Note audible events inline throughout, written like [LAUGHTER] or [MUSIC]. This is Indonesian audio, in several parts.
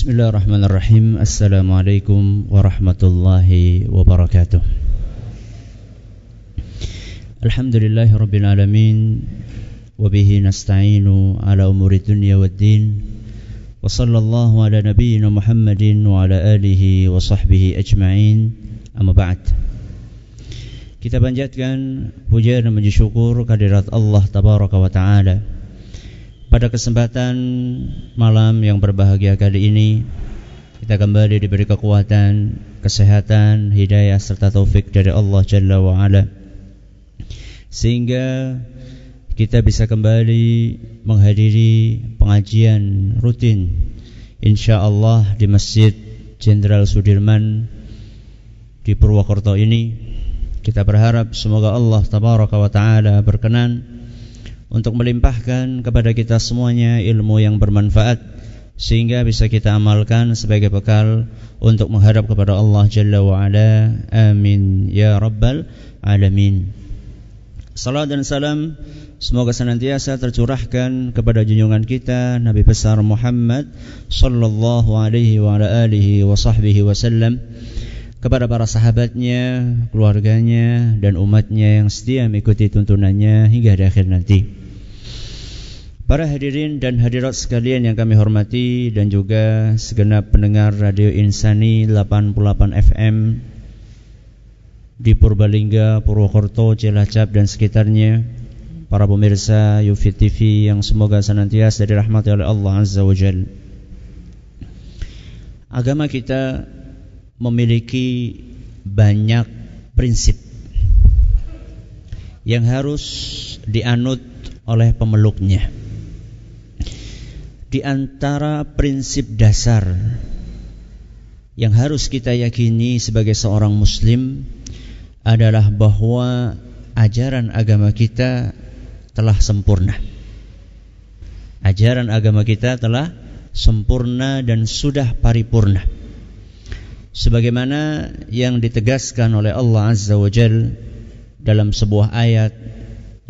بسم الله الرحمن الرحيم السلام عليكم ورحمة الله وبركاته الحمد لله رب العالمين وبه نستعين على أمور الدنيا والدين وصلى الله على نبينا محمد وعلى آله وصحبه أجمعين أما بعد Kita panjatkan puja dan puji syukur kehadirat Allah Tabaraka wa Ta'ala Pada kesempatan malam yang berbahagia kali ini Kita kembali diberi kekuatan, kesehatan, hidayah serta taufik dari Allah Jalla wa'ala. Sehingga kita bisa kembali menghadiri pengajian rutin Insya Allah di Masjid Jenderal Sudirman di Purwokerto ini. Kita berharap semoga Allah Tabaraka wa Ta'ala berkenan untuk melimpahkan kepada kita semuanya ilmu yang bermanfaat sehingga bisa kita amalkan sebagai bekal untuk menghadap kepada Allah Jalla wa Ala. Amin ya rabbal alamin. Salam dan salam semoga senantiasa tercurahkan kepada junjungan kita Nabi besar Muhammad sallallahu alaihi wa ala alihi wa sahbihi wasallam kepada para sahabatnya, keluarganya dan umatnya yang setia mengikuti tuntunannya hingga akhir nanti. Para hadirin dan hadirat sekalian yang kami hormati dan juga segenap pendengar Radio Insani 88 FM di Purbalingga, Purwokerto, Cilacap dan sekitarnya. Para pemirsa Yufi TV yang semoga senantiasa dirahmati oleh Allah Azza wa Jal. Agama kita memiliki banyak prinsip yang harus dianut oleh pemeluknya di antara prinsip dasar yang harus kita yakini sebagai seorang muslim adalah bahwa ajaran agama kita telah sempurna. Ajaran agama kita telah sempurna dan sudah paripurna. Sebagaimana yang ditegaskan oleh Allah Azza wa Jal dalam sebuah ayat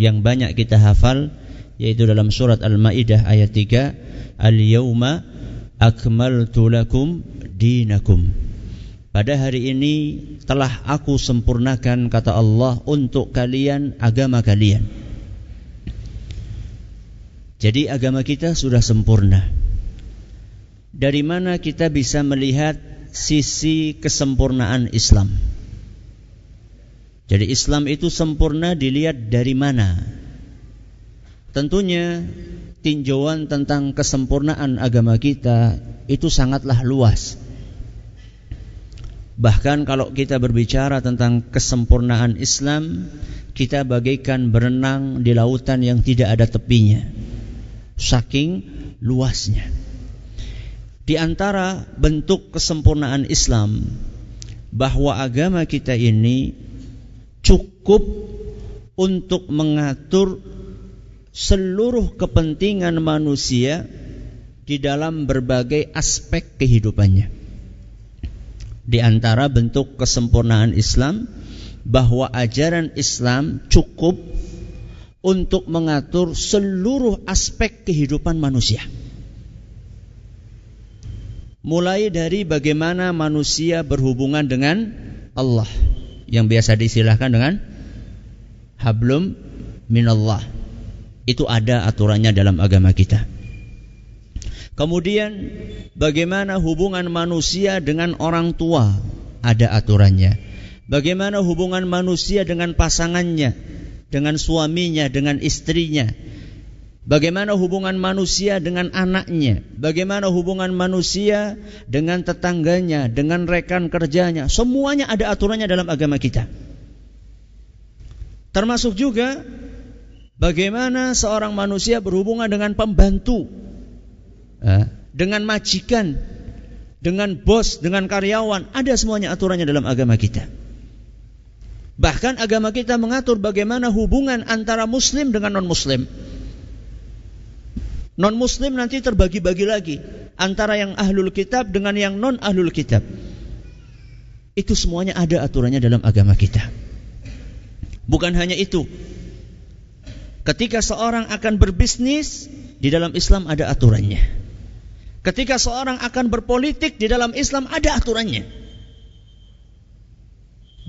yang banyak kita hafal yaitu dalam surat Al-Maidah ayat 3 Al-yawma akmaltu lakum dinakum. Pada hari ini telah aku sempurnakan kata Allah untuk kalian agama kalian. Jadi agama kita sudah sempurna. Dari mana kita bisa melihat sisi kesempurnaan Islam? Jadi Islam itu sempurna dilihat dari mana? Tentunya tinjauan tentang kesempurnaan agama kita itu sangatlah luas. Bahkan kalau kita berbicara tentang kesempurnaan Islam, kita bagaikan berenang di lautan yang tidak ada tepinya. Saking luasnya. Di antara bentuk kesempurnaan Islam bahwa agama kita ini cukup untuk mengatur seluruh kepentingan manusia di dalam berbagai aspek kehidupannya. Di antara bentuk kesempurnaan Islam bahwa ajaran Islam cukup untuk mengatur seluruh aspek kehidupan manusia. Mulai dari bagaimana manusia berhubungan dengan Allah yang biasa disilahkan dengan hablum minallah itu ada aturannya dalam agama kita. Kemudian bagaimana hubungan manusia dengan orang tua? Ada aturannya. Bagaimana hubungan manusia dengan pasangannya, dengan suaminya, dengan istrinya? Bagaimana hubungan manusia dengan anaknya? Bagaimana hubungan manusia dengan tetangganya, dengan rekan kerjanya? Semuanya ada aturannya dalam agama kita. Termasuk juga Bagaimana seorang manusia berhubungan dengan pembantu, dengan majikan, dengan bos, dengan karyawan, ada semuanya aturannya dalam agama kita. Bahkan agama kita mengatur bagaimana hubungan antara muslim dengan non-muslim. Non-muslim nanti terbagi-bagi lagi antara yang ahlul kitab dengan yang non-ahlul kitab. Itu semuanya ada aturannya dalam agama kita. Bukan hanya itu, Ketika seorang akan berbisnis, di dalam Islam ada aturannya. Ketika seorang akan berpolitik di dalam Islam ada aturannya.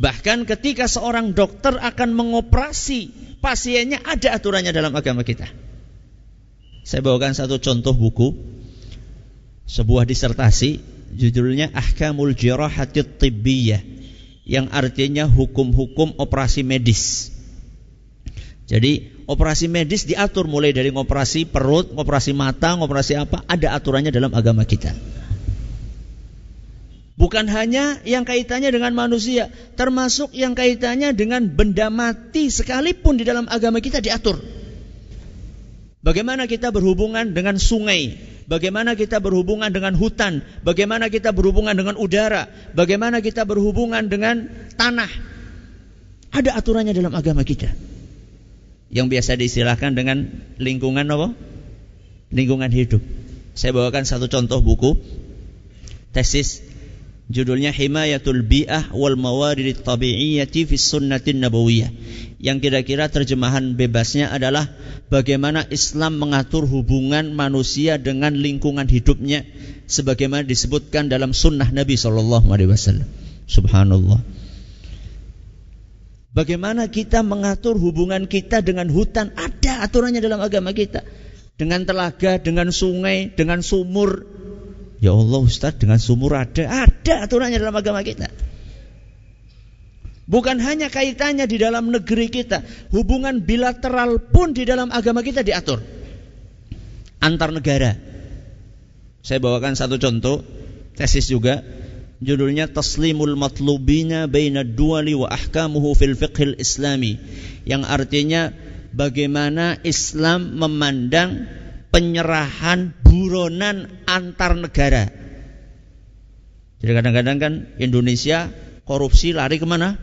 Bahkan ketika seorang dokter akan mengoperasi pasiennya ada aturannya dalam agama kita. Saya bawakan satu contoh buku sebuah disertasi judulnya Ahkamul Jirahatit Tibbiyah yang artinya hukum-hukum operasi medis. Jadi operasi medis diatur mulai dari operasi perut, operasi mata, operasi apa, ada aturannya dalam agama kita. Bukan hanya yang kaitannya dengan manusia, termasuk yang kaitannya dengan benda mati sekalipun di dalam agama kita diatur. Bagaimana kita berhubungan dengan sungai, bagaimana kita berhubungan dengan hutan, bagaimana kita berhubungan dengan udara, bagaimana kita berhubungan dengan tanah. Ada aturannya dalam agama kita. Yang biasa diistilahkan dengan lingkungan apa? Lingkungan hidup. Saya bawakan satu contoh buku tesis Judulnya Himayatul Bi'ah wal Mawarid Tabi'iyyati fi Sunnatin Nabawiyah. Yang kira-kira terjemahan bebasnya adalah bagaimana Islam mengatur hubungan manusia dengan lingkungan hidupnya sebagaimana disebutkan dalam sunnah Nabi sallallahu alaihi wasallam. Subhanallah. Bagaimana kita mengatur hubungan kita dengan hutan? Ada aturannya dalam agama kita. Dengan telaga, dengan sungai, dengan sumur, Ya Allah Ustaz dengan sumur ada, ada aturannya dalam agama kita. Bukan hanya kaitannya di dalam negeri kita, hubungan bilateral pun di dalam agama kita diatur. Antar negara. Saya bawakan satu contoh, tesis juga, judulnya Taslimul Matlubina Baina Duali wa Ahkamuhu fil Fiqhil Islami, yang artinya bagaimana Islam memandang penyerahan buronan antar negara. Jadi kadang-kadang kan Indonesia korupsi lari ke mana?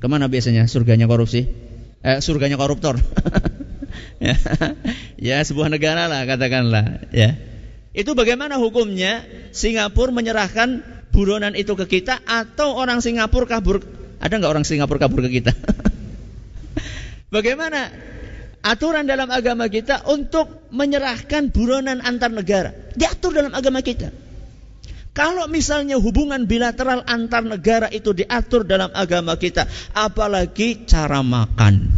Ke mana biasanya surganya korupsi? Eh, surganya koruptor. [LAUGHS] ya, sebuah negara lah katakanlah. Ya. Itu bagaimana hukumnya? Singapura menyerahkan buronan itu ke kita atau orang Singapura kabur? Ada nggak orang Singapura kabur ke kita? [LAUGHS] bagaimana aturan dalam agama kita untuk menyerahkan buronan antar negara. Diatur dalam agama kita. Kalau misalnya hubungan bilateral antar negara itu diatur dalam agama kita, apalagi cara makan,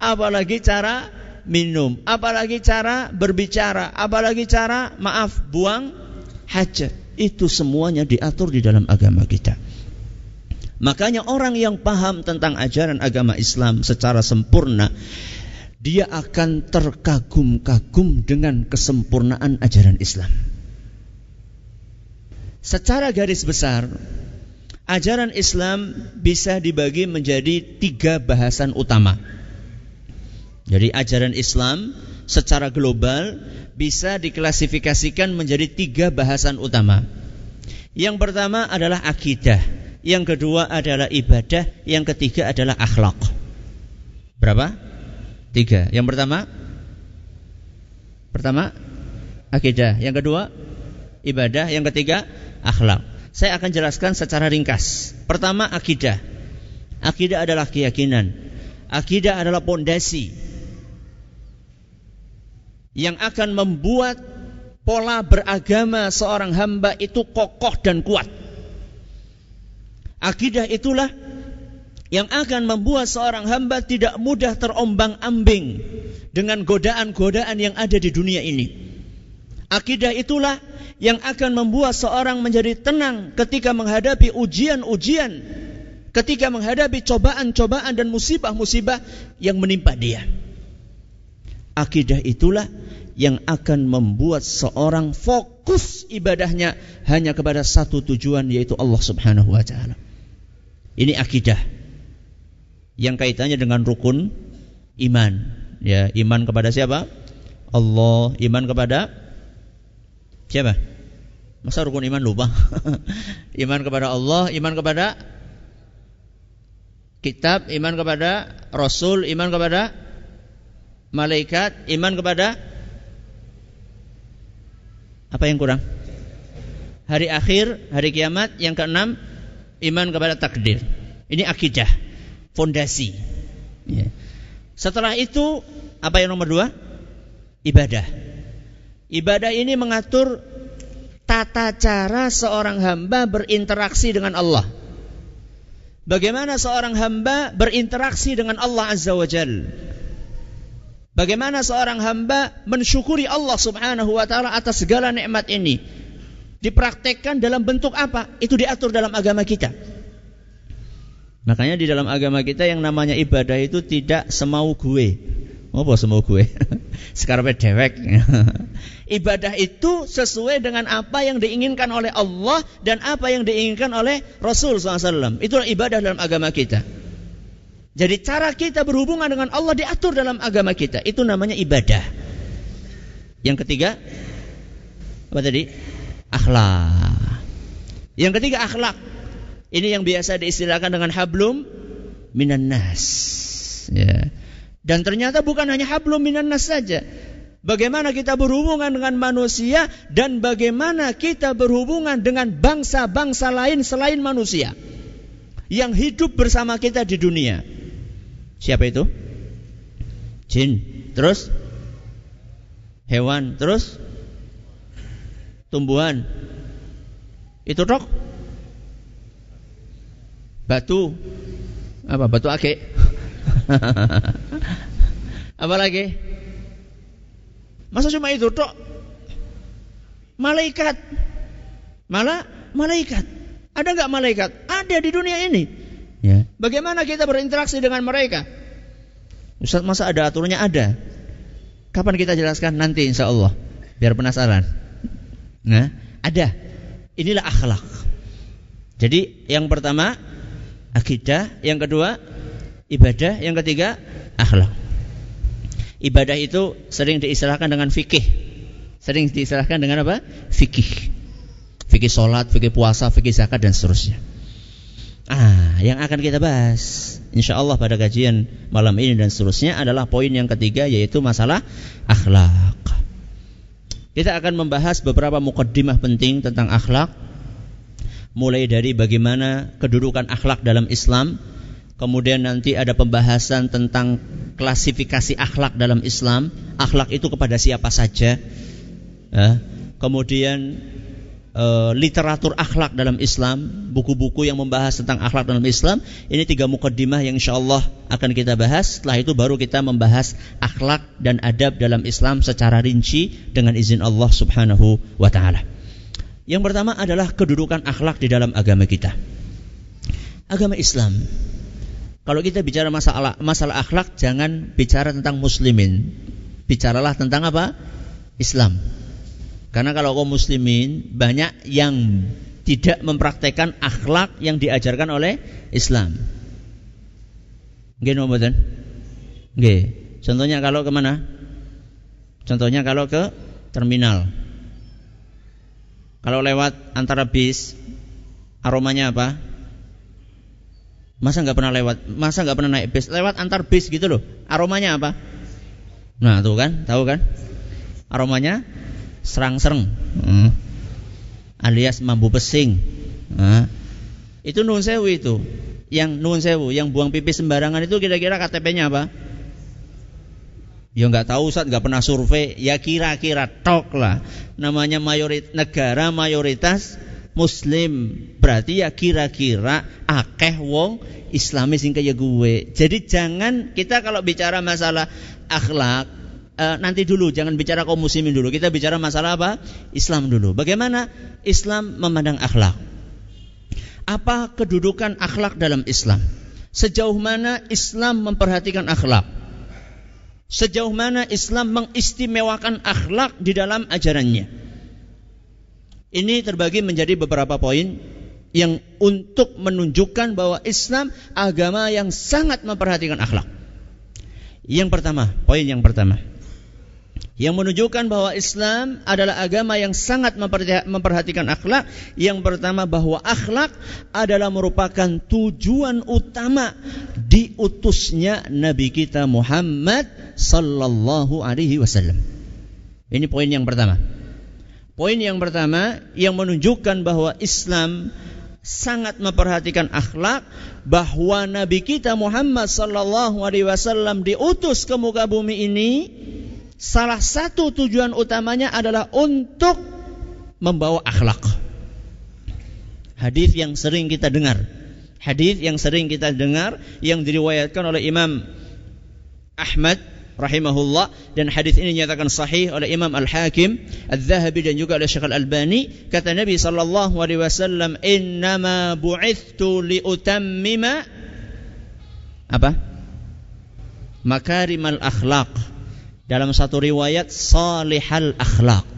apalagi cara minum, apalagi cara berbicara, apalagi cara maaf buang hajat, itu semuanya diatur di dalam agama kita. Makanya orang yang paham tentang ajaran agama Islam secara sempurna dia akan terkagum-kagum dengan kesempurnaan ajaran Islam. Secara garis besar, ajaran Islam bisa dibagi menjadi tiga bahasan utama. Jadi ajaran Islam secara global bisa diklasifikasikan menjadi tiga bahasan utama. Yang pertama adalah akidah, yang kedua adalah ibadah, yang ketiga adalah akhlak. Berapa? Tiga. Yang pertama, pertama akidah. Yang kedua, ibadah. Yang ketiga, akhlak. Saya akan jelaskan secara ringkas. Pertama, akidah. Akidah adalah keyakinan. Akidah adalah pondasi yang akan membuat pola beragama seorang hamba itu kokoh dan kuat. Akidah itulah yang akan membuat seorang hamba tidak mudah terombang-ambing dengan godaan-godaan yang ada di dunia ini. Akidah itulah yang akan membuat seorang menjadi tenang ketika menghadapi ujian-ujian, ketika menghadapi cobaan-cobaan dan musibah-musibah yang menimpa dia. Akidah itulah yang akan membuat seorang fokus ibadahnya hanya kepada satu tujuan yaitu Allah Subhanahu wa taala. Ini akidah yang kaitannya dengan rukun iman. Ya, iman kepada siapa? Allah, iman kepada siapa? Masa rukun iman lupa? [LAUGHS] iman kepada Allah, iman kepada kitab, iman kepada rasul, iman kepada malaikat, iman kepada apa yang kurang? Hari akhir, hari kiamat, yang keenam iman kepada takdir. Ini akidah fondasi. Ya. Setelah itu apa yang nomor dua? Ibadah. Ibadah ini mengatur tata cara seorang hamba berinteraksi dengan Allah. Bagaimana seorang hamba berinteraksi dengan Allah Azza wa Jal. Bagaimana seorang hamba mensyukuri Allah Subhanahu wa taala atas segala nikmat ini. Dipraktekkan dalam bentuk apa? Itu diatur dalam agama kita. Makanya di dalam agama kita yang namanya ibadah itu tidak semau gue. Apa semau gue? [LAUGHS] Sekarang dewek. [LAUGHS] ibadah itu sesuai dengan apa yang diinginkan oleh Allah dan apa yang diinginkan oleh Rasul SAW. Itulah ibadah dalam agama kita. Jadi cara kita berhubungan dengan Allah diatur dalam agama kita. Itu namanya ibadah. Yang ketiga, apa tadi? Akhlak. Yang ketiga akhlak. Ini yang biasa diistilahkan dengan hablum minan nas. Ya. Dan ternyata bukan hanya hablum minan nas saja. Bagaimana kita berhubungan dengan manusia dan bagaimana kita berhubungan dengan bangsa-bangsa lain selain manusia yang hidup bersama kita di dunia. Siapa itu? Jin. Terus? Hewan, terus? Tumbuhan. Itu dok batu. Apa? Batu ake? [LAUGHS] Apa lagi? Masa cuma itu tok? Malaikat. Malah malaikat. Ada nggak malaikat? Ada di dunia ini ya. Bagaimana kita berinteraksi dengan mereka? Ustaz masa ada aturannya? Ada. Kapan kita jelaskan? Nanti insya Allah. Biar penasaran. Nah ada. Inilah akhlak. Jadi yang pertama akidah, yang kedua ibadah, yang ketiga akhlak. Ibadah itu sering diistilahkan dengan fikih. Sering diistilahkan dengan apa? Fikih. Fikih solat, fikih puasa, fikih zakat dan seterusnya. Ah, yang akan kita bahas insya Allah pada kajian malam ini dan seterusnya adalah poin yang ketiga yaitu masalah akhlak. Kita akan membahas beberapa mukaddimah penting tentang akhlak mulai dari bagaimana kedudukan akhlak dalam Islam, kemudian nanti ada pembahasan tentang klasifikasi akhlak dalam Islam, akhlak itu kepada siapa saja, ya. kemudian e, literatur akhlak dalam Islam, buku-buku yang membahas tentang akhlak dalam Islam, ini tiga mukaddimah yang insya Allah akan kita bahas. Setelah itu baru kita membahas akhlak dan adab dalam Islam secara rinci dengan izin Allah Subhanahu wa Ta'ala. Yang pertama adalah kedudukan akhlak di dalam agama kita. Agama Islam. Kalau kita bicara masalah masalah akhlak jangan bicara tentang muslimin. Bicaralah tentang apa? Islam. Karena kalau kaum muslimin banyak yang tidak mempraktekkan akhlak yang diajarkan oleh Islam. Nggih mboten? Nggih. Contohnya kalau ke mana? Contohnya kalau ke terminal. Kalau lewat antara bis, aromanya apa? Masa nggak pernah lewat? Masa nggak pernah naik bis? Lewat antar bis gitu loh. Aromanya apa? Nah tuh kan, tahu kan? Aromanya serang-sereng, hmm. alias mambu pesing. Nah, itu nun sewu itu. Yang nun sewu, yang buang pipis sembarangan itu kira-kira KTP-nya apa? Ya nggak tahu saat nggak pernah survei, ya kira-kira tok lah. Namanya mayorit negara mayoritas Muslim, berarti ya kira-kira akeh wong Islamis sing kaya gue. Jadi jangan kita kalau bicara masalah akhlak eh, nanti dulu, jangan bicara kaum muslimin dulu. Kita bicara masalah apa? Islam dulu. Bagaimana Islam memandang akhlak? Apa kedudukan akhlak dalam Islam? Sejauh mana Islam memperhatikan akhlak? sejauh mana Islam mengistimewakan akhlak di dalam ajarannya. Ini terbagi menjadi beberapa poin yang untuk menunjukkan bahwa Islam agama yang sangat memperhatikan akhlak. Yang pertama, poin yang pertama yang menunjukkan bahwa Islam adalah agama yang sangat memperhatikan akhlak. Yang pertama bahwa akhlak adalah merupakan tujuan utama diutusnya Nabi kita Muhammad sallallahu alaihi wasallam. Ini poin yang pertama. Poin yang pertama yang menunjukkan bahwa Islam sangat memperhatikan akhlak bahwa Nabi kita Muhammad sallallahu alaihi wasallam diutus ke muka bumi ini salah satu tujuan utamanya adalah untuk membawa akhlak. Hadis yang sering kita dengar, hadis yang sering kita dengar yang diriwayatkan oleh Imam Ahmad rahimahullah dan hadis ini dinyatakan sahih oleh Imam Al-Hakim, Al-Zahabi dan juga oleh Syekh Al-Albani kata Nabi sallallahu alaihi wasallam innama bu'ithtu liutammima apa? makarimal akhlaq dalam satu riwayat salihal akhlaq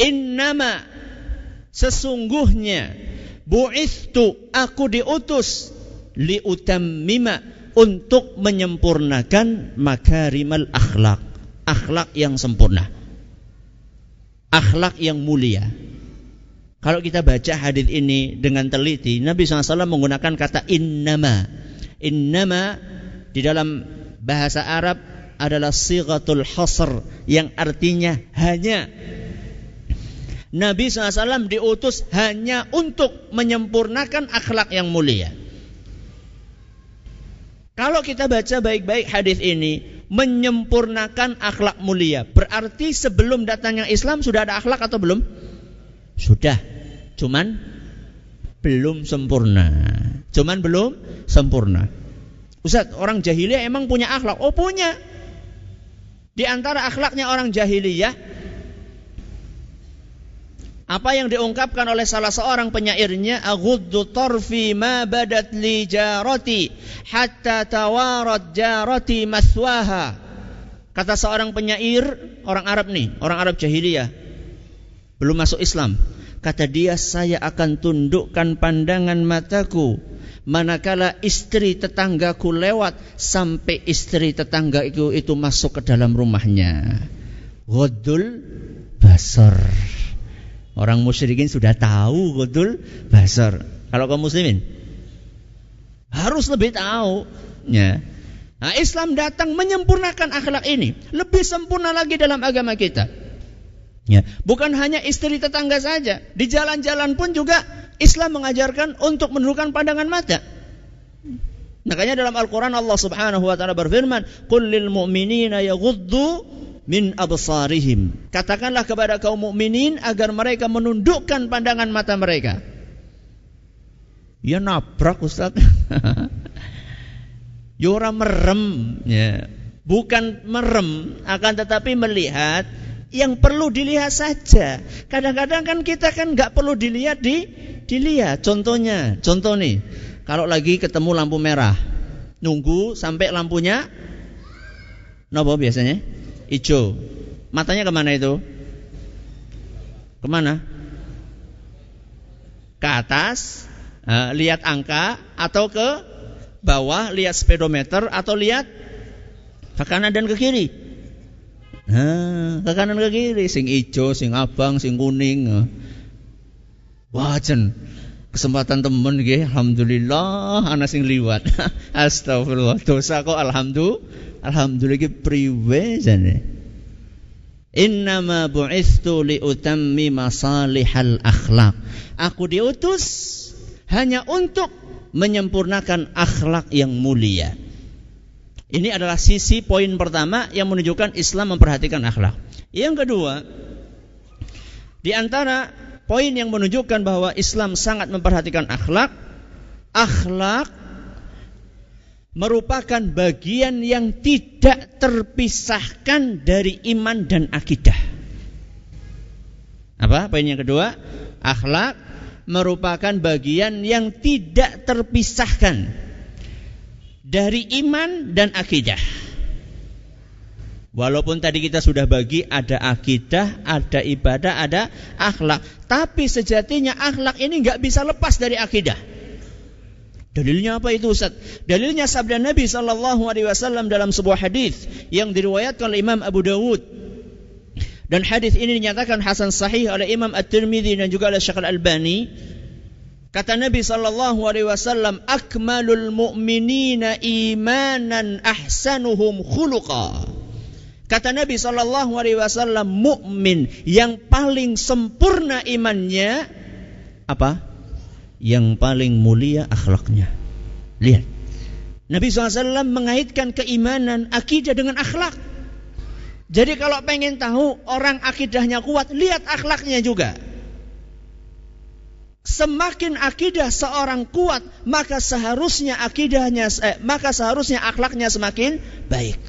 innama sesungguhnya bu'ithtu aku diutus liutammima untuk menyempurnakan makarimal akhlak, akhlak yang sempurna. Akhlak yang mulia. Kalau kita baca hadis ini dengan teliti, Nabi SAW menggunakan kata innama. Innama di dalam bahasa Arab adalah sigatul hasr yang artinya hanya. Nabi SAW diutus hanya untuk menyempurnakan akhlak yang mulia. Kalau kita baca baik-baik hadis ini, menyempurnakan akhlak mulia. Berarti sebelum datangnya Islam sudah ada akhlak atau belum? Sudah. Cuman belum sempurna. Cuman belum sempurna. Ustaz, orang jahiliyah emang punya akhlak? Oh punya. Di antara akhlaknya orang jahiliyah apa yang diungkapkan oleh salah seorang penyairnya aghuddu tarfi ma badat li jarati hatta tawarat jarati maswaha. Kata seorang penyair orang Arab nih orang Arab jahiliyah belum masuk Islam kata dia saya akan tundukkan pandangan mataku manakala istri tetanggaku lewat sampai istri tetangga itu itu masuk ke dalam rumahnya ghaddul basar Orang musyrikin sudah tahu betul basar. Kalau kaum muslimin harus lebih tahu. Ya. Nah, Islam datang menyempurnakan akhlak ini, lebih sempurna lagi dalam agama kita. Ya, bukan hanya istri tetangga saja, di jalan-jalan pun juga Islam mengajarkan untuk menundukkan pandangan mata. Makanya dalam Al-Quran Allah subhanahu wa ta'ala berfirman, Qul lil mu'minina yaghuddu min. Katakanlah kepada kaum mukminin agar mereka menundukkan pandangan mata mereka. Ya nabrak Ustaz. Yora [LAUGHS] ya merem ya. Bukan merem akan tetapi melihat yang perlu dilihat saja. Kadang-kadang kan kita kan nggak perlu dilihat di dilihat. Contohnya, contoh nih, kalau lagi ketemu lampu merah, nunggu sampai lampunya nopo biasanya? hijau. Matanya ke mana itu? Ke mana? Ke atas, uh, lihat angka, atau ke bawah, lihat speedometer, atau lihat ke kanan dan ke kiri. Nah, ke kanan ke kiri, sing hijau, sing abang, sing kuning. Wajan kesempatan temen nggih. Alhamdulillah ana sing liwat. [LAUGHS] Astagfirullah. Dosa kok alhamdulillah alhamdulillah ki priwe jane innama bu'istu li utammi masalihal akhlak. Aku diutus hanya untuk menyempurnakan akhlak yang mulia. Ini adalah sisi poin pertama yang menunjukkan Islam memperhatikan akhlak. Yang kedua di antara poin yang menunjukkan bahwa Islam sangat memperhatikan akhlak. Akhlak merupakan bagian yang tidak terpisahkan dari iman dan akidah. Apa poin yang kedua? Akhlak merupakan bagian yang tidak terpisahkan dari iman dan akidah. Walaupun tadi kita sudah bagi ada akidah, ada ibadah, ada akhlak. Tapi sejatinya akhlak ini nggak bisa lepas dari akidah. Dalilnya apa itu Ustaz? Dalilnya sabda Nabi sallallahu alaihi wasallam dalam sebuah hadis yang diriwayatkan oleh Imam Abu Dawud. Dan hadis ini dinyatakan hasan sahih oleh Imam At-Tirmidzi dan juga oleh Syekh Al-Albani. Kata Nabi sallallahu alaihi wasallam, "Akmalul mu'minina imanan ahsanuhum khuluqa." Kata Nabi Shallallahu Alaihi Wasallam, mukmin yang paling sempurna imannya apa? Yang paling mulia akhlaknya. Lihat, Nabi SAW mengaitkan keimanan akidah dengan akhlak. Jadi kalau pengen tahu orang akidahnya kuat, lihat akhlaknya juga. Semakin akidah seorang kuat, maka seharusnya akidahnya, eh, maka seharusnya akhlaknya semakin baik.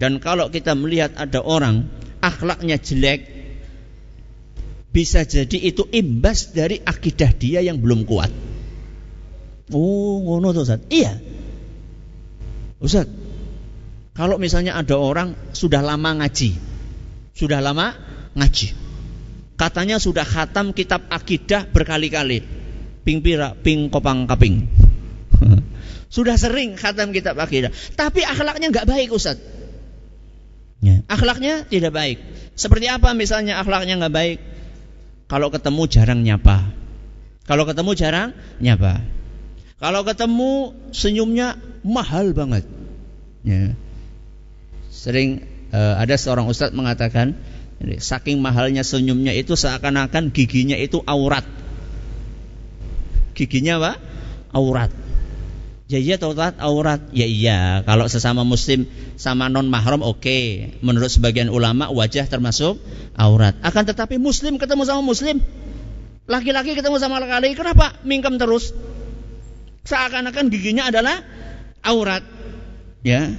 Dan kalau kita melihat ada orang akhlaknya jelek, bisa jadi itu imbas dari akidah dia yang belum kuat. Oh, ngono tuh Ustaz. Iya. Ustaz, kalau misalnya ada orang sudah lama ngaji, sudah lama ngaji, katanya sudah khatam kitab akidah berkali-kali, ping pira, ping kopang kaping, [LAUGHS] sudah sering khatam kitab akidah, tapi akhlaknya nggak baik Ustaz. Ya. Akhlaknya tidak baik. Seperti apa misalnya akhlaknya nggak baik? Kalau ketemu jarang nyapa. Kalau ketemu jarang nyapa. Kalau ketemu senyumnya mahal banget. Ya. Sering uh, ada seorang ustadz mengatakan, saking mahalnya senyumnya itu seakan-akan giginya itu aurat. Giginya apa? Aurat. Ya iya aurat, aurat. Ya iya, kalau sesama muslim sama non mahram oke. Okay. Menurut sebagian ulama wajah termasuk aurat. Akan tetapi muslim ketemu sama muslim, laki-laki ketemu sama laki-laki, kenapa mingkem terus? Seakan-akan giginya adalah aurat. Ya,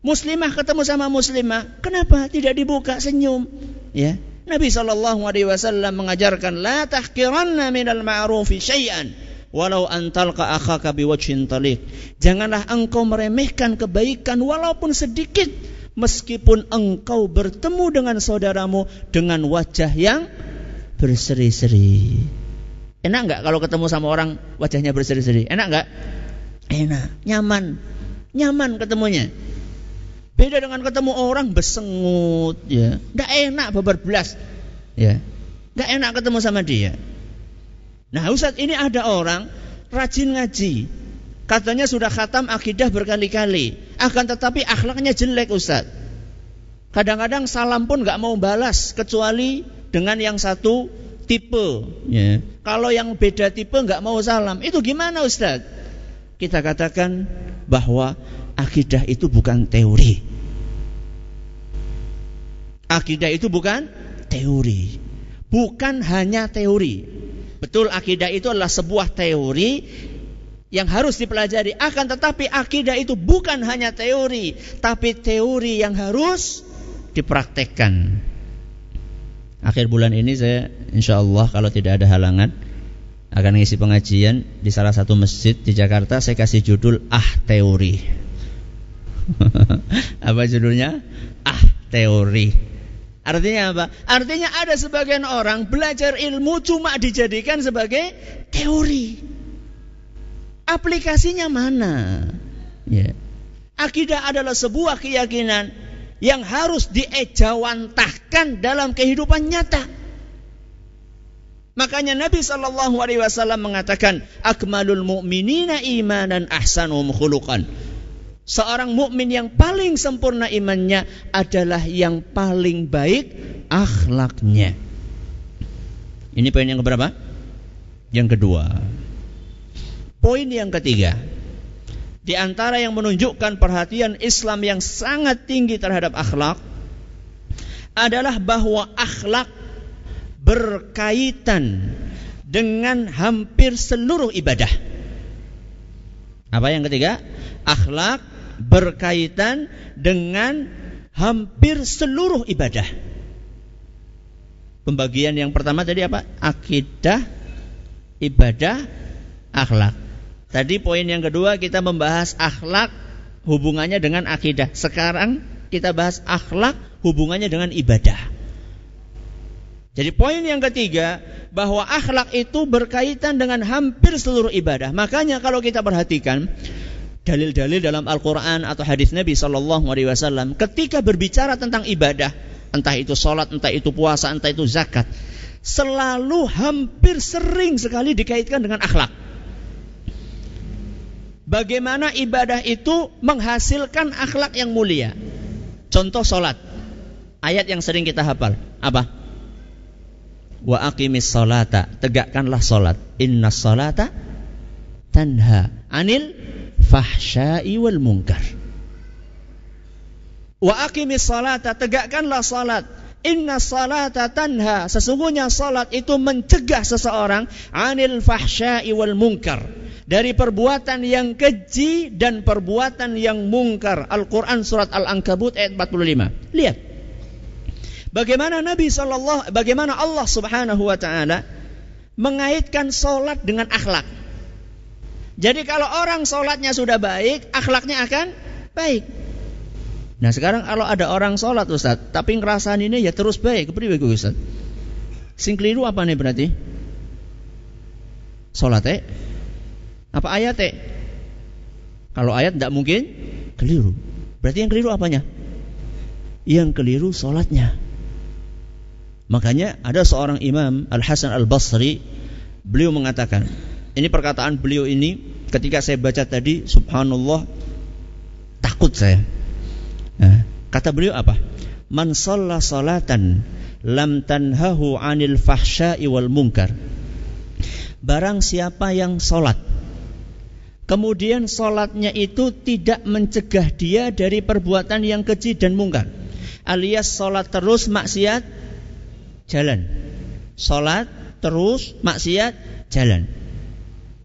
Muslimah ketemu sama muslimah, kenapa tidak dibuka senyum? Ya. Nabi wasallam mengajarkan la tahqiranna minal ma'rufi syai'an walau antalqa akhaka biwajhin taliq. Janganlah engkau meremehkan kebaikan walaupun sedikit meskipun engkau bertemu dengan saudaramu dengan wajah yang berseri-seri. Enak enggak kalau ketemu sama orang wajahnya berseri-seri? Enak enggak? Enak, nyaman. Nyaman ketemunya. Beda dengan ketemu orang besengut, ya. Tidak enak babar belas, ya. Tidak enak ketemu sama dia. Nah, Ustaz, ini ada orang rajin ngaji. Katanya sudah khatam akidah berkali-kali. Akan tetapi akhlaknya jelek, Ustaz. Kadang-kadang salam pun nggak mau balas kecuali dengan yang satu tipe. Ya. Kalau yang beda tipe nggak mau salam. Itu gimana, Ustaz? Kita katakan bahwa akidah itu bukan teori. Akidah itu bukan teori. Bukan hanya teori. Betul akidah itu adalah sebuah teori yang harus dipelajari. Akan tetapi akidah itu bukan hanya teori, tapi teori yang harus dipraktekkan. Akhir bulan ini saya insya Allah kalau tidak ada halangan akan ngisi pengajian di salah satu masjid di Jakarta. Saya kasih judul Ah Teori. [LAUGHS] Apa judulnya? Ah Teori. Artinya apa? Artinya ada sebagian orang belajar ilmu cuma dijadikan sebagai teori. Aplikasinya mana? Ya. Akidah adalah sebuah keyakinan yang harus diejawantahkan dalam kehidupan nyata. Makanya Nabi Shallallahu Alaihi Wasallam mengatakan, "Akmalul mu'minina imanan ahsanum khuluqan." Seorang mukmin yang paling sempurna imannya adalah yang paling baik akhlaknya. Ini poin yang keberapa? Yang kedua. Poin yang ketiga. Di antara yang menunjukkan perhatian Islam yang sangat tinggi terhadap akhlak adalah bahwa akhlak berkaitan dengan hampir seluruh ibadah. Apa yang ketiga? Akhlak berkaitan dengan hampir seluruh ibadah. Pembagian yang pertama tadi apa? Akidah, ibadah, akhlak. Tadi poin yang kedua kita membahas akhlak hubungannya dengan akidah. Sekarang kita bahas akhlak hubungannya dengan ibadah. Jadi poin yang ketiga bahwa akhlak itu berkaitan dengan hampir seluruh ibadah. Makanya kalau kita perhatikan dalil-dalil dalam Al-Quran atau hadis Nabi Shallallahu Alaihi Wasallam ketika berbicara tentang ibadah, entah itu sholat, entah itu puasa, entah itu zakat, selalu hampir sering sekali dikaitkan dengan akhlak. Bagaimana ibadah itu menghasilkan akhlak yang mulia? Contoh sholat, ayat yang sering kita hafal, apa? Wa aqimis sholata, tegakkanlah sholat. Inna sholata tanha anil fahsya'i wal munkar. Wa aqimis salata, tegakkanlah salat. Inna salata tanha, sesungguhnya salat itu mencegah seseorang anil fahsya'i wal munkar. Dari perbuatan yang keji dan perbuatan yang mungkar. Al-Quran surat Al-Ankabut ayat 45. Lihat. Bagaimana Nabi Sallallahu, bagaimana Allah Subhanahu wa taala mengaitkan solat dengan akhlak. Jadi kalau orang solatnya sudah baik, akhlaknya akan baik. Nah sekarang kalau ada orang sholat Ustaz, tapi ngerasain ini ya terus baik, kepriwe Ustaz? Sing keliru apa nih berarti? Sholat eh? Apa ayat eh? Kalau ayat tidak mungkin keliru. Berarti yang keliru apanya? Yang keliru sholatnya. Makanya ada seorang imam Al Hasan Al Basri, beliau mengatakan, ini perkataan beliau ini ketika saya baca tadi, Subhanallah, takut saya Nah, kata beliau apa? Man salatan lam tanhahu 'anil fahsya'i wal munkar. Barang siapa yang salat kemudian salatnya itu tidak mencegah dia dari perbuatan yang keji dan mungkar. Alias salat terus maksiat jalan. Salat terus maksiat jalan.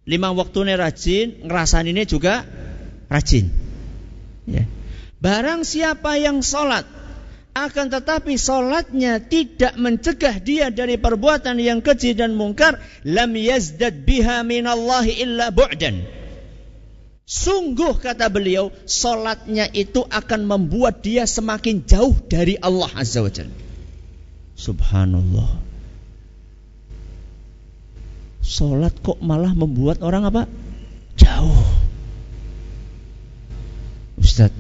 Lima waktu ini rajin, ini juga rajin. Ya. Barang siapa yang sholat akan tetapi sholatnya tidak mencegah dia dari perbuatan yang keji dan mungkar lam yazdad biha minallahi illa bu'dan Sungguh kata beliau, solatnya itu akan membuat dia semakin jauh dari Allah Azza wa Jalla. Subhanallah. Solat kok malah membuat orang apa? Jauh. Ustaz,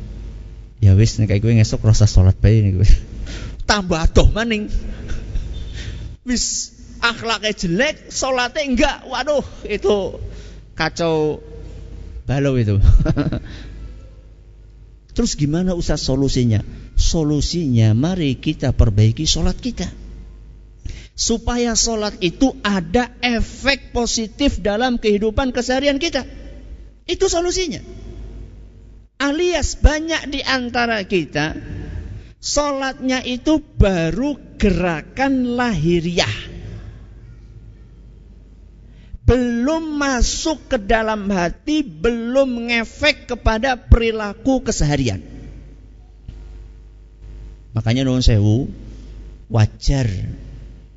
ya wis nek gue ngesuk rasa salat bae nih gue. Tambah adoh maning. Wis akhlaknya jelek salatnya enggak. Waduh itu kacau balau itu. [LAUGHS] Terus gimana usah solusinya? Solusinya mari kita perbaiki salat kita supaya salat itu ada efek positif dalam kehidupan keseharian kita. Itu solusinya. Alias banyak di antara kita Sholatnya itu baru gerakan lahiriah. Belum masuk ke dalam hati Belum ngefek kepada perilaku keseharian. Makanya non sewu Wajar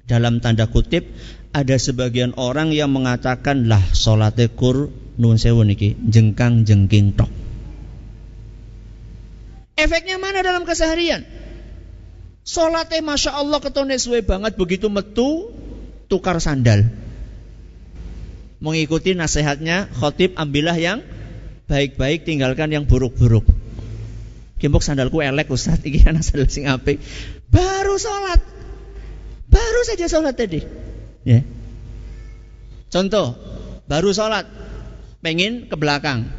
Dalam tanda kutip Ada sebagian orang yang mengatakan Lah sholatnya kur Nun sewu niki Jengkang jengking tok Efeknya mana dalam keseharian? Solatnya Masya Allah ketone suwe banget begitu metu tukar sandal. Mengikuti nasihatnya khotib ambillah yang baik-baik tinggalkan yang buruk-buruk. Kimpuk sandalku elek Ustaz [LAUGHS] iki anak sandal sing apik. Baru sholat. Baru saja sholat tadi. Ya. Contoh, baru sholat. Pengen ke belakang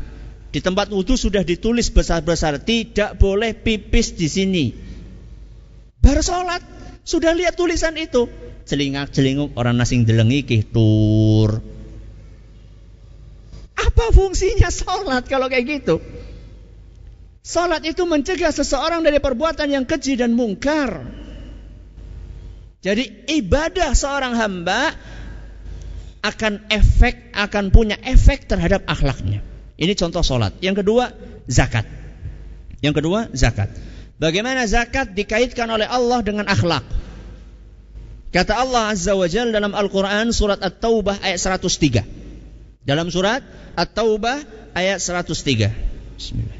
di tempat wudhu sudah ditulis besar-besar tidak boleh pipis di sini. Baru sholat sudah lihat tulisan itu. Celingak celinguk orang nasing delengi tur. Apa fungsinya sholat kalau kayak gitu? Sholat itu mencegah seseorang dari perbuatan yang keji dan mungkar. Jadi ibadah seorang hamba akan efek akan punya efek terhadap akhlaknya. Ini contoh solat. Yang kedua, zakat. Yang kedua, zakat. Bagaimana zakat dikaitkan oleh Allah dengan akhlak? Kata Allah Azza wa Jalla dalam Al-Quran surat At-Taubah ayat 103. Dalam surat At-Taubah ayat 103. Bismillah.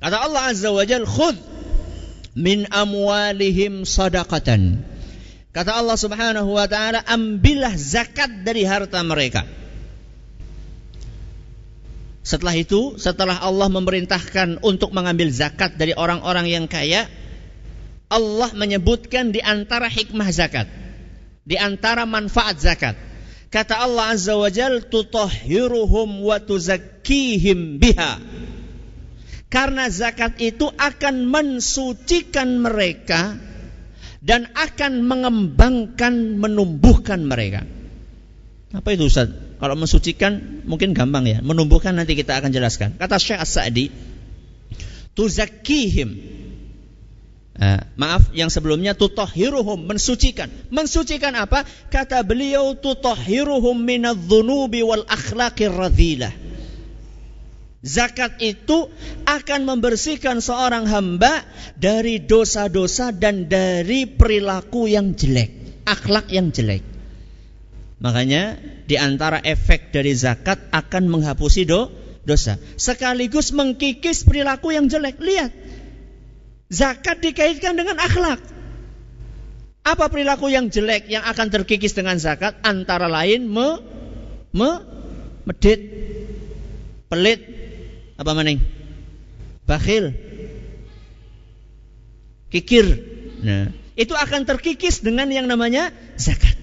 Kata Allah Azza wa Jalla, "Khudh min amwalihim sadaqatan." Kata Allah Subhanahu wa taala, ambillah zakat dari harta mereka. Setelah itu, setelah Allah memerintahkan untuk mengambil zakat dari orang-orang yang kaya, Allah menyebutkan di antara hikmah zakat, di antara manfaat zakat. Kata Allah Azza wa Jal, tutahhiruhum wa tuzakkihim biha. Karena zakat itu akan mensucikan mereka dan akan mengembangkan, menumbuhkan mereka. Apa itu Ustaz? Kalau mensucikan mungkin gampang ya. Menumbuhkan nanti kita akan jelaskan. Kata Syekh As-Sa'di, tuzakkihim Uh, maaf yang sebelumnya tutahhiruhum mensucikan. Mensucikan apa? Kata beliau tutahhiruhum minadh-dhunubi wal akhlaqir radhilah. Zakat itu akan membersihkan seorang hamba dari dosa-dosa dan dari perilaku yang jelek, akhlak yang jelek. Makanya di antara efek dari zakat akan menghapusi do, dosa, sekaligus mengkikis perilaku yang jelek. Lihat, Zakat dikaitkan dengan akhlak. Apa perilaku yang jelek yang akan terkikis dengan zakat? Antara lain me, me medit, pelit, apa maning? Bakhil, kikir. Nah, itu akan terkikis dengan yang namanya zakat.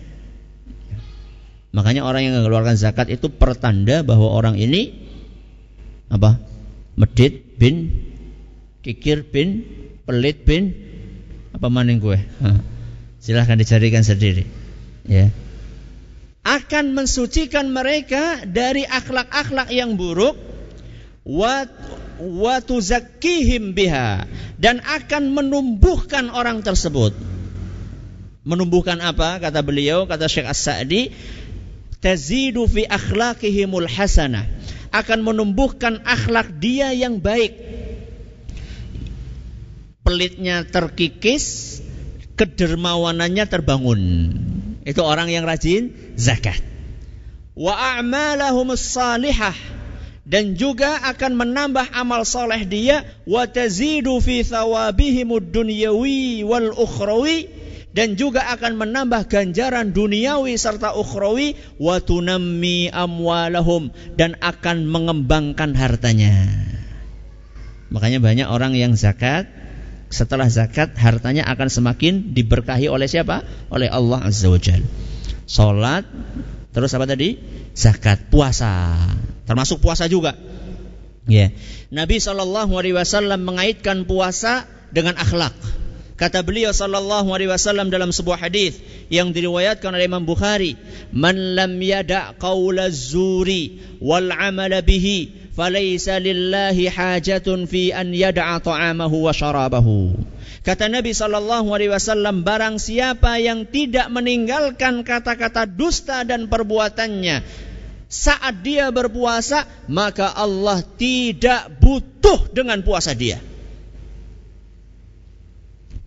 Makanya orang yang mengeluarkan zakat itu pertanda bahwa orang ini apa? Medit bin kikir bin pelit bin apa maning gue silahkan dicarikan sendiri ya akan mensucikan mereka dari akhlak-akhlak yang buruk wa wa tuzakkihim biha. Dan akan menumbuhkan orang tersebut. Menumbuhkan apa? Kata beliau kata Syekh As-Sa'di tazidu fi akhlaqihimul hasanah. Akan menumbuhkan akhlak dia yang baik. Pelitnya terkikis, kedermawanannya terbangun. Itu orang yang rajin zakat. Wa a'malahum salihah dan juga akan menambah amal soleh dia wa tazidu fi dunyawi wal ukhrawi dan juga akan menambah ganjaran duniawi serta ukhrawi wa tunammi amwalahum dan akan mengembangkan hartanya. Makanya banyak orang yang zakat setelah zakat hartanya akan semakin diberkahi oleh siapa? Oleh Allah Azza wa Jal. Salat, terus apa tadi? Zakat, puasa. Termasuk puasa juga. Ya. Nabi Shallallahu alaihi wasallam mengaitkan puasa dengan akhlak. Kata beliau sallallahu alaihi wasallam dalam sebuah hadis yang diriwayatkan oleh Imam Bukhari, "Man lam yada' qaula zuri wal 'amala bihi falaisa lillahi hajatun fi an yad'a ta'amahu wa. Kata Nabi sallallahu alaihi wasallam barang siapa yang tidak meninggalkan kata-kata dusta dan perbuatannya saat dia berpuasa maka Allah tidak butuh dengan puasa dia.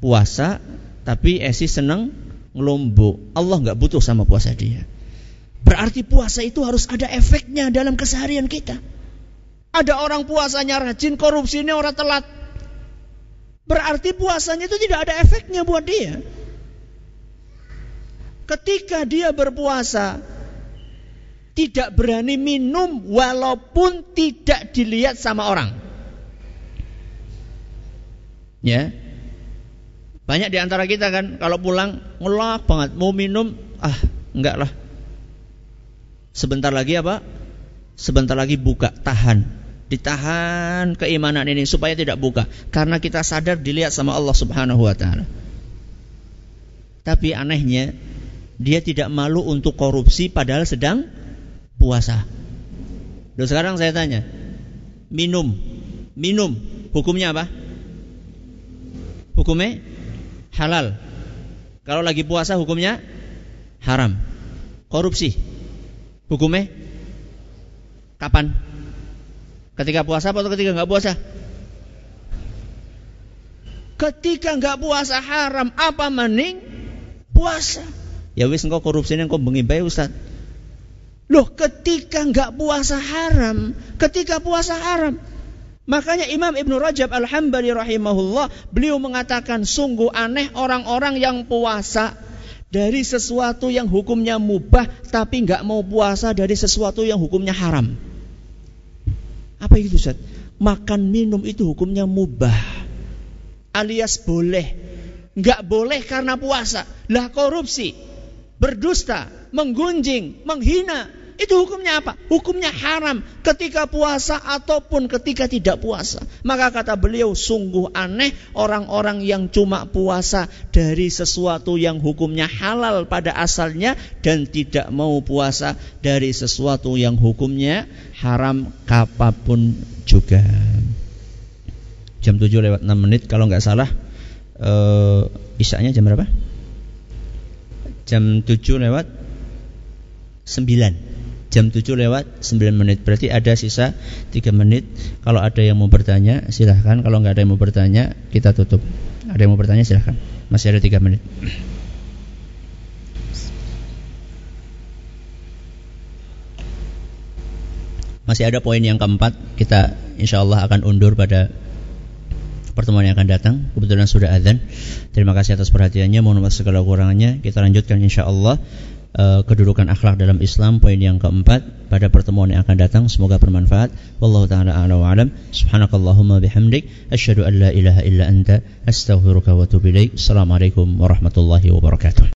Puasa tapi esi seneng ngelombok. Allah nggak butuh sama puasa dia. Berarti puasa itu harus ada efeknya dalam keseharian kita. Ada orang puasanya rajin, korupsinya orang telat. Berarti puasanya itu tidak ada efeknya buat dia. Ketika dia berpuasa, tidak berani minum walaupun tidak dilihat sama orang. Ya. Banyak di antara kita kan kalau pulang ngelak banget mau minum, ah enggak lah. Sebentar lagi apa? Sebentar lagi buka, tahan ditahan keimanan ini supaya tidak buka karena kita sadar dilihat sama Allah Subhanahu wa taala. Tapi anehnya dia tidak malu untuk korupsi padahal sedang puasa. Dan sekarang saya tanya, minum, minum hukumnya apa? Hukumnya halal. Kalau lagi puasa hukumnya haram. Korupsi hukumnya kapan? Ketika puasa atau ketika nggak puasa? Ketika nggak puasa haram, apa mending puasa? Ya wis engkau korupsi engkau bengi bae Ustaz. Loh, ketika nggak puasa haram, ketika puasa haram. Makanya Imam Ibn Rajab Al-Hambali rahimahullah, beliau mengatakan sungguh aneh orang-orang yang puasa dari sesuatu yang hukumnya mubah tapi nggak mau puasa dari sesuatu yang hukumnya haram. Apa itu Ustaz? Makan minum itu hukumnya mubah. Alias boleh. Enggak boleh karena puasa. Lah korupsi, berdusta, menggunjing, menghina. Itu hukumnya apa? Hukumnya haram ketika puasa ataupun ketika tidak puasa. Maka kata beliau sungguh aneh orang-orang yang cuma puasa dari sesuatu yang hukumnya halal pada asalnya dan tidak mau puasa dari sesuatu yang hukumnya haram kapapun juga. Jam 7 lewat 6 menit kalau nggak salah uh, isaknya jam berapa? Jam 7 lewat 9 Jam 7 lewat 9 menit Berarti ada sisa 3 menit Kalau ada yang mau bertanya silahkan Kalau nggak ada yang mau bertanya kita tutup Ada yang mau bertanya silahkan Masih ada 3 menit Masih ada poin yang keempat Kita insya Allah akan undur pada pertemuan yang akan datang. Kebetulan sudah azan. Terima kasih atas perhatiannya. Mohon maaf segala kurangannya. Kita lanjutkan insya Allah uh, kedudukan akhlak dalam Islam poin yang keempat pada pertemuan yang akan datang. Semoga bermanfaat. Wallahu taala a'la wa alam. Subhanakallahumma bihamdik asyhadu an la ilaha illa anta astaghfiruka wa atubu ilaik. Assalamualaikum warahmatullahi wabarakatuh.